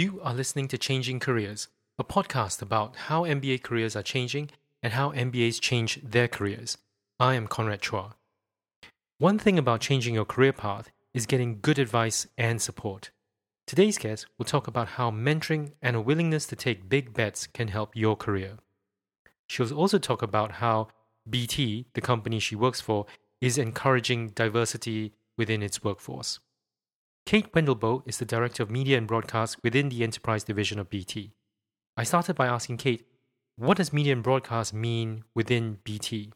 You are listening to Changing Careers, a podcast about how MBA careers are changing and how MBAs change their careers. I am Conrad Chua. One thing about changing your career path is getting good advice and support. Today's guest will talk about how mentoring and a willingness to take big bets can help your career. She'll also talk about how BT, the company she works for, is encouraging diversity within its workforce. Kate Wendelboe is the Director of Media and Broadcast within the Enterprise Division of BT. I started by asking Kate, what does media and broadcast mean within BT?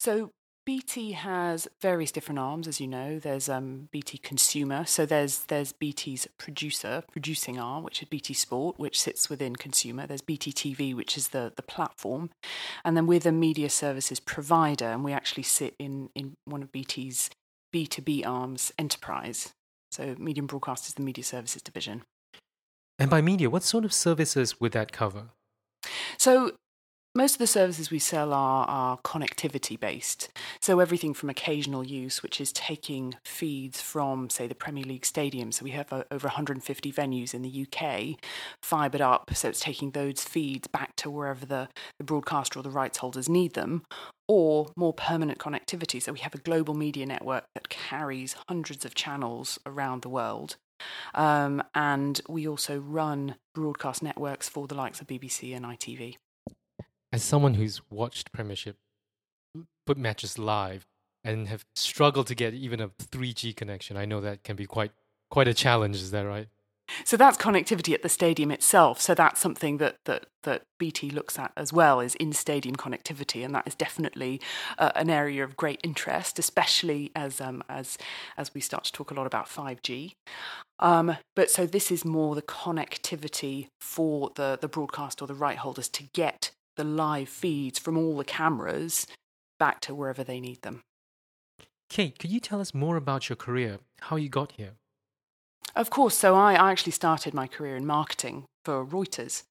So, BT has various different arms, as you know. There's um, BT Consumer, so there's there's BT's producer, producing arm, which is BT Sport, which sits within Consumer. There's BT TV, which is the the platform, and then we're the media services provider, and we actually sit in in one of BT's B2B arms, Enterprise. So, Media and Broadcast is the media services division. And by media, what sort of services would that cover? So, most of the services we sell are, are connectivity based. So, everything from occasional use, which is taking feeds from, say, the Premier League stadium. So, we have uh, over 150 venues in the UK fibered up. So, it's taking those feeds back to wherever the, the broadcaster or the rights holders need them, or more permanent connectivity. So, we have a global media network that carries hundreds of channels around the world. Um, and we also run broadcast networks for the likes of BBC and ITV as someone who's watched Premiership put matches live and have struggled to get even a 3G connection, I know that can be quite quite a challenge. Is that right? So that's connectivity at the stadium itself. So that's something that that that BT looks at as well is in stadium connectivity, and that is definitely uh, an area of great interest, especially as um, as as we start to talk a lot about five G. Um, but so this is more the connectivity for the the broadcast or the right holders to get the live feeds from all the cameras back to wherever they need them. Kate, could you tell us more about your career, how you got here? Of course. So I, I actually started my career in marketing for Reuters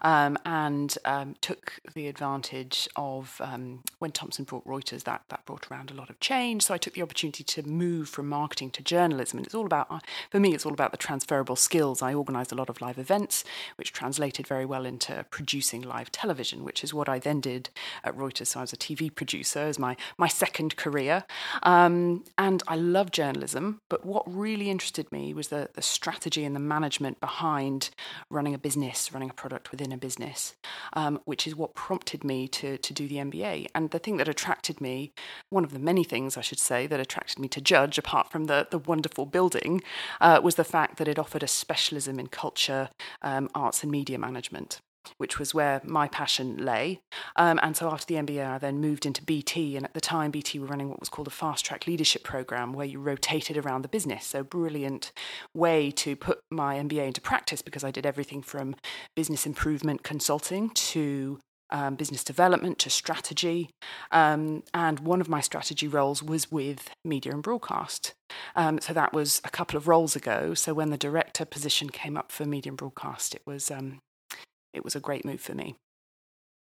um, and um, took the advantage of um, when Thomson brought Reuters, that, that brought around a lot of change. So I took the opportunity to move from marketing to journalism. And it's all about, for me, it's all about the transferable skills. I organised a lot of live events, which translated very well into producing live television, which is what I then did at Reuters. So I was a TV producer as my, my second career. Um, and I love journalism, but what really interested me was the, the strategy and the management behind running a business, running a product within a business, um, which is what prompted me to, to do the MBA. And the thing that attracted me, one of the many things I should say that attracted me to Judge, apart from the, the wonderful building, uh, was the fact that it offered a specialism in culture, um, arts, and media management which was where my passion lay. Um, and so after the MBA, I then moved into BT. And at the time, BT were running what was called a fast track leadership program where you rotated around the business. So, brilliant way to put my MBA into practice because I did everything from business improvement consulting to um, business development to strategy. Um, and one of my strategy roles was with media and broadcast. Um, so that was a couple of roles ago. So when the director position came up for media and broadcast, it was um, it was a great move for me.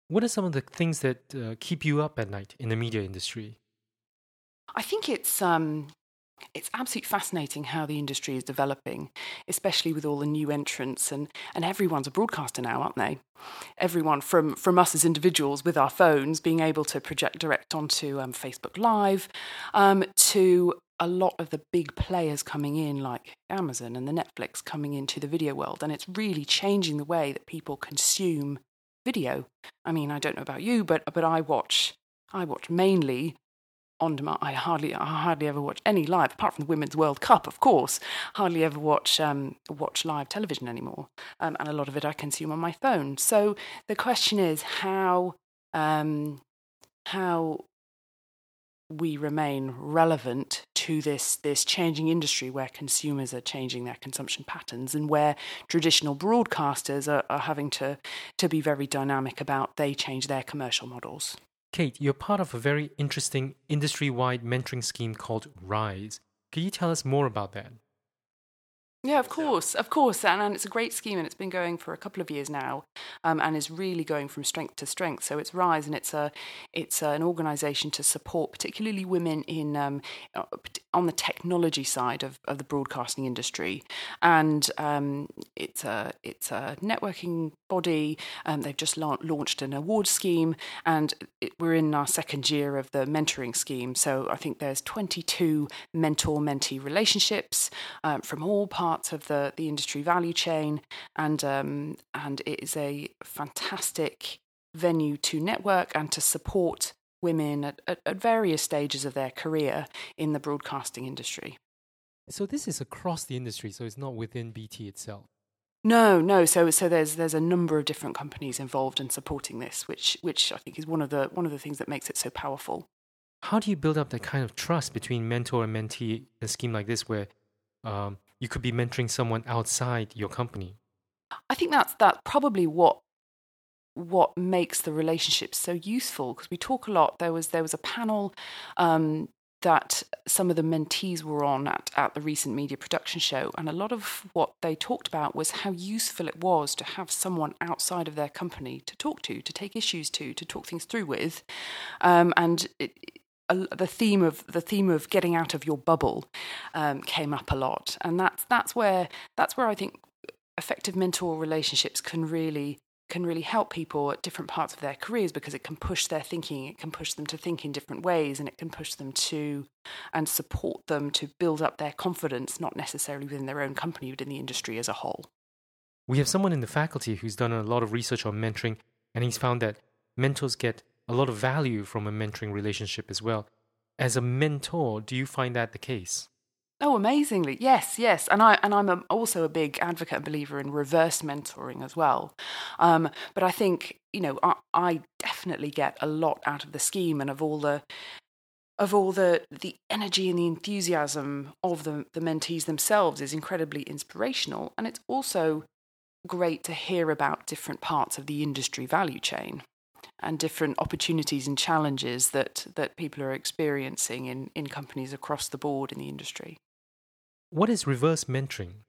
What are some of the things that uh, keep you up at night in the media industry? I think it's um, it's absolutely fascinating how the industry is developing, especially with all the new entrants and, and everyone's a broadcaster now, aren't they? Everyone from, from us as individuals with our phones being able to project direct onto um, Facebook Live um, to a lot of the big players coming in, like Amazon and the Netflix coming into the video world. And it's really changing the way that people consume video. I mean, I don't know about you, but, but I watch I watch mainly on demand. I hardly, I hardly ever watch any live, apart from the Women's World Cup, of course. Hardly ever watch um, watch live television anymore, um, and a lot of it I consume on my phone. So the question is how um, how we remain relevant to this this changing industry where consumers are changing their consumption patterns and where traditional broadcasters are, are having to to be very dynamic about they change their commercial models. Kate, you're part of a very interesting industry wide mentoring scheme called RISE. Could you tell us more about that? Yeah, of course, of course, and, and it's a great scheme, and it's been going for a couple of years now, um, and is really going from strength to strength. So it's Rise, and it's a it's an organisation to support particularly women in um, uh, on the technology side of, of the broadcasting industry, and um, it's a it's a networking body. Um, they've just la- launched an award scheme, and it, we're in our second year of the mentoring scheme. So I think there's 22 mentor mentee relationships um, from all parts of the, the industry value chain, and um, and it is a fantastic venue to network and to support women at, at, at various stages of their career in the broadcasting industry. So this is across the industry, so it's not within BT itself. No, no. So, so there's there's a number of different companies involved in supporting this, which which I think is one of the one of the things that makes it so powerful. How do you build up that kind of trust between mentor and mentee in a scheme like this, where um, you could be mentoring someone outside your company. I think that's that's probably what what makes the relationship so useful because we talk a lot. There was there was a panel um, that some of the mentees were on at, at the recent media production show, and a lot of what they talked about was how useful it was to have someone outside of their company to talk to, to take issues to, to talk things through with, um, and it, the theme of the theme of getting out of your bubble um, came up a lot, and that's that's where that's where I think effective mentor relationships can really can really help people at different parts of their careers because it can push their thinking, it can push them to think in different ways, and it can push them to and support them to build up their confidence, not necessarily within their own company, but in the industry as a whole. We have someone in the faculty who's done a lot of research on mentoring, and he's found that mentors get a lot of value from a mentoring relationship as well. As a mentor, do you find that the case? Oh, amazingly, yes, yes, and I and I'm a, also a big advocate and believer in reverse mentoring as well. Um, but I think you know I, I definitely get a lot out of the scheme and of all the of all the the energy and the enthusiasm of the the mentees themselves is incredibly inspirational, and it's also great to hear about different parts of the industry value chain and different opportunities and challenges that, that people are experiencing in, in companies across the board in the industry. What is reverse mentoring?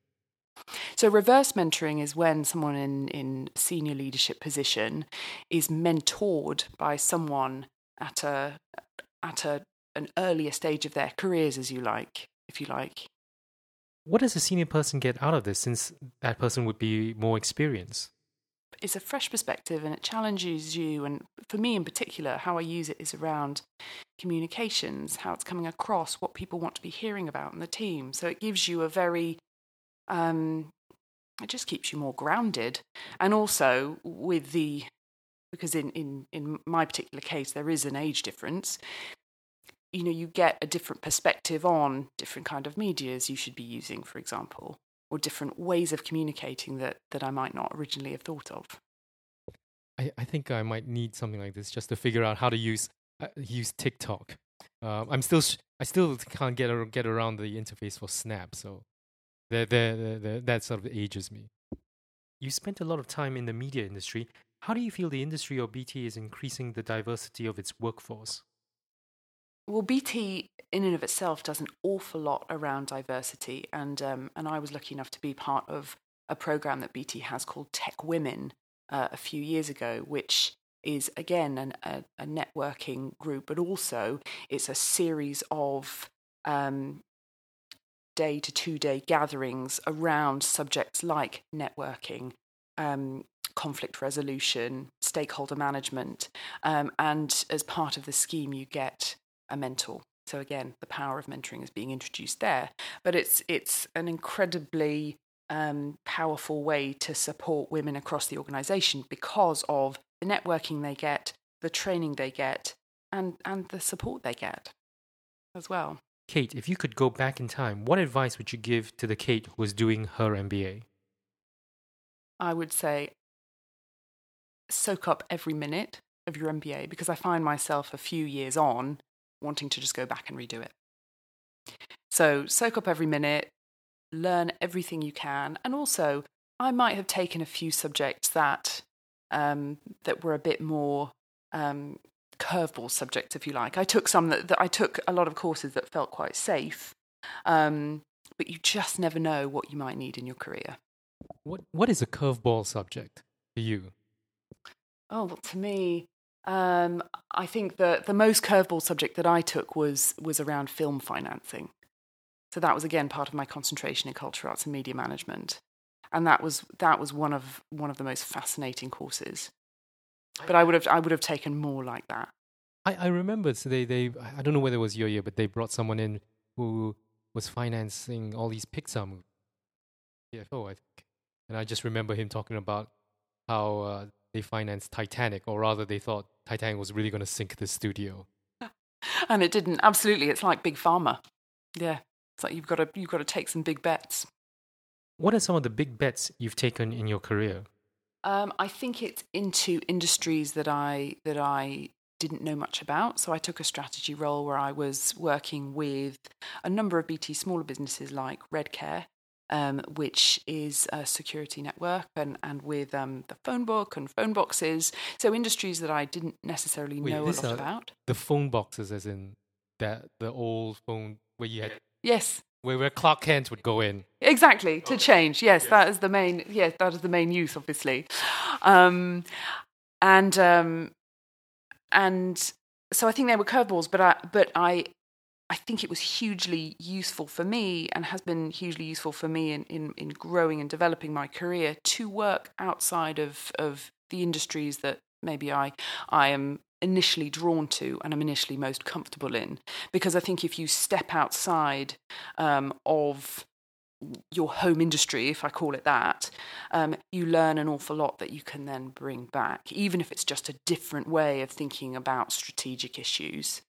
So, reverse mentoring is when someone in, in senior leadership position is mentored by someone at a at a, an earlier stage of their careers, as you like, if you like. What does a senior person get out of this, since that person would be more experienced? It's a fresh perspective and it challenges you. And for me in particular, how I use it is around communications, how it's coming across, what people want to be hearing about in the team. So it gives you a very, um, it just keeps you more grounded. And also with the, because in, in, in my particular case, there is an age difference. You know, you get a different perspective on different kind of medias you should be using, for example or different ways of communicating that, that I might not originally have thought of. I, I think I might need something like this just to figure out how to use uh, use TikTok. Uh, I'm still sh- I still can't get ar- get around the interface for Snap, so that that sort of ages me. You spent a lot of time in the media industry. How do you feel the industry or BT is increasing the diversity of its workforce? Well, BT in and of itself does an awful lot around diversity, and um, and I was lucky enough to be part of a program that BT has called Tech Women uh, a few years ago, which is again an, a, a, networking group, but also it's a series of um, day to two day gatherings around subjects like networking, um, conflict resolution, stakeholder management, um, and as part of the scheme, you get a mentor. So again, the power of mentoring is being introduced there, but it's it's an incredibly um, powerful way to support women across the organisation because of the networking they get, the training they get, and and the support they get as well. Kate, if you could go back in time, what advice would you give to the Kate who was doing her MBA? I would say soak up every minute of your MBA because I find myself a few years on wanting to just go back and redo it. So soak up every minute, learn everything you can, and also I might have taken a few subjects that um, that were a bit more um, curveball subjects, if you like. I took some that, that, I took a lot of courses that felt quite safe, um, but you just never know what you might need in your career. What What is a curveball subject to you? Oh, well, to me, um, I think the the most curveball subject that I took was was around film financing. So that was again part of my concentration in culture arts and media management, and that was that was one of one of the most fascinating courses. But I would have I would have taken more like that. I, I remember so they, they I don't know whether it was your year, but they brought someone in who was financing all these Pixar movies. CFO, I think. And I just remember him talking about how uh, they financed Titanic, or rather, they thought Titanic was really going to sink the studio. and it didn't. Absolutely, it's like big pharma. Yeah, it's like you've got to you've got to take some big bets. What are some of the big bets you've taken in your career? Um, I think it's into industries that I that I didn't know much about. So I took a strategy role where I was working with a number of BT smaller businesses like Redcare, um, which is a security network, and, and with um, the phone book and phone boxes. So industries that I didn't necessarily Wait, know a lot about. The phone boxes, as in that the old phone where you had Yes. Where, where Clark Kent would go in. Exactly to change. Yes, that is the main. Yes, that is the main use, obviously, um, and um, and so I think they were curveballs, but I but I I think it was hugely useful for me and has been hugely useful for me in, in, in growing and developing my career to work outside of, of the industries that maybe I I am initially drawn to and I'm initially most comfortable in. Because I think if you step outside um, of your home industry, if I call it that, um, you learn an awful lot that you can then bring back, even if it's just a different way of thinking about strategic issues.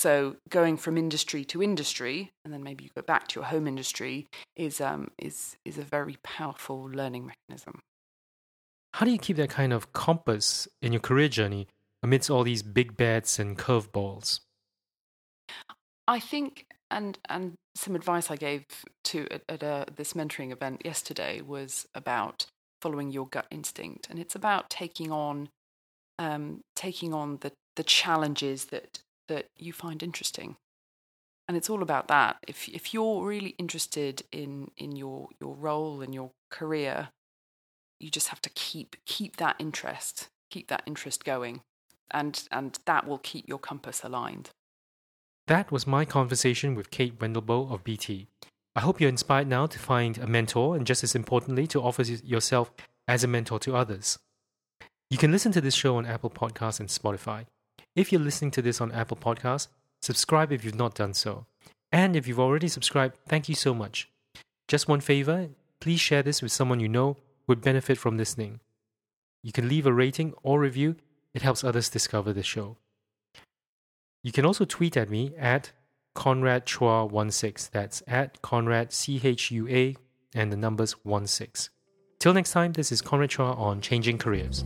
So going from industry to industry, and then maybe you go back to your home industry, is um, is is a very powerful learning mechanism. How do you keep that kind of compass in your career journey amidst all these big bets and curveballs? I think, and and some advice I gave to at, at a, this mentoring event yesterday was about following your gut instinct, and it's about taking on um, taking on the the challenges that that you find interesting. And it's all about that. If if you're really interested in in your your role and your career, you just have to keep keep that interest, keep that interest going. And and that will keep your compass aligned. That was my conversation with Kate Wendelboe of BT. I hope you're inspired now to find a mentor and just as importantly to offer yourself as a mentor to others. You can listen to this show on Apple Podcasts and Spotify. If you're listening to this on Apple Podcasts, subscribe if you've not done so. And if you've already subscribed, thank you so much. Just one favor please share this with someone you know would benefit from listening. You can leave a rating or review, it helps others discover the show. You can also tweet at me at Conrad Chua16. That's at Conrad C H U A and the numbers 16. Till next time, this is Conrad Chua on Changing Careers.